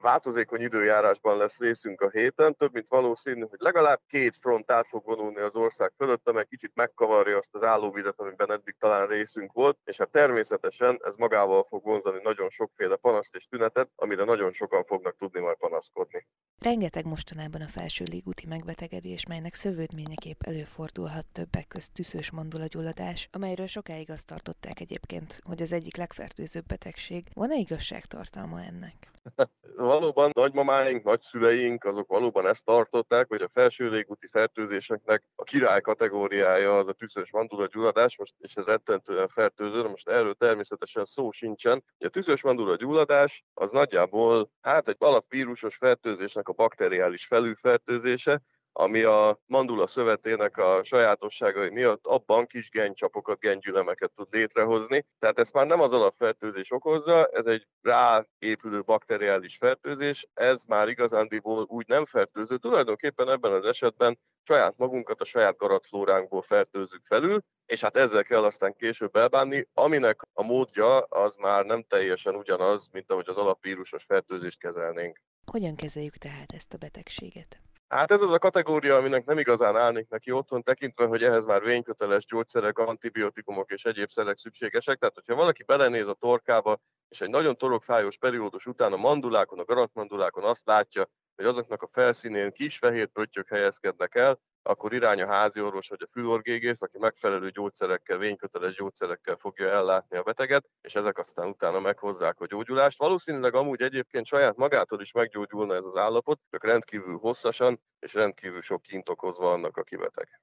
változékony időjárásban lesz részünk a héten, több mint valószínű, hogy legalább két front át fog vonulni az ország fölött, amely kicsit megkavarja azt az állóvizet, amiben eddig talán részünk volt, és hát természetesen ez magával fog vonzani nagyon sokféle panaszt és tünetet, amire nagyon sokan fognak tudni majd panaszkodni. Rengeteg mostanában a felső légúti megbetegedés, melynek szövődményeképp előfordulhat többek közt tüszős mandulagyulladás, amelyről sokáig azt tartották egyébként, hogy az egyik legfertőzőbb betegség. Van-e igazságtartalma ennek? Valóban nagymamáink, nagyszüleink, azok valóban ezt tartották, hogy a felső légúti fertőzéseknek a király kategóriája az a tüszös mandula gyulladás, most, és ez rettentően fertőző, most erről természetesen szó sincsen. A tüszös mandula gyulladás az nagyjából hát egy alapvírusos fertőzésnek a bakteriális felülfertőzése, ami a mandula szövetének a sajátosságai miatt abban kis genncsapokat, gengyülemeket tud létrehozni. Tehát ezt már nem az alapfertőzés okozza, ez egy ráépülő bakteriális fertőzés, ez már igazándiból úgy nem fertőző, tulajdonképpen ebben az esetben saját magunkat a saját garatflóránkból fertőzzük felül, és hát ezzel kell aztán később elbánni, aminek a módja az már nem teljesen ugyanaz, mint ahogy az alapvírusos fertőzést kezelnénk. Hogyan kezeljük tehát ezt a betegséget? Hát ez az a kategória, aminek nem igazán állnék neki otthon, tekintve, hogy ehhez már vényköteles gyógyszerek, antibiotikumok és egyéb szerek szükségesek. Tehát, hogyha valaki belenéz a torkába, és egy nagyon torokfájós periódus után a mandulákon, a garantmandulákon azt látja, hogy azoknak a felszínén kis fehér pöttyök helyezkednek el, akkor irány a házi orvos vagy a fülorgégész, aki megfelelő gyógyszerekkel, vényköteles gyógyszerekkel fogja ellátni a beteget, és ezek aztán utána meghozzák a gyógyulást. Valószínűleg amúgy egyébként saját magától is meggyógyulna ez az állapot, csak rendkívül hosszasan és rendkívül sok kint okozva annak, aki beteg.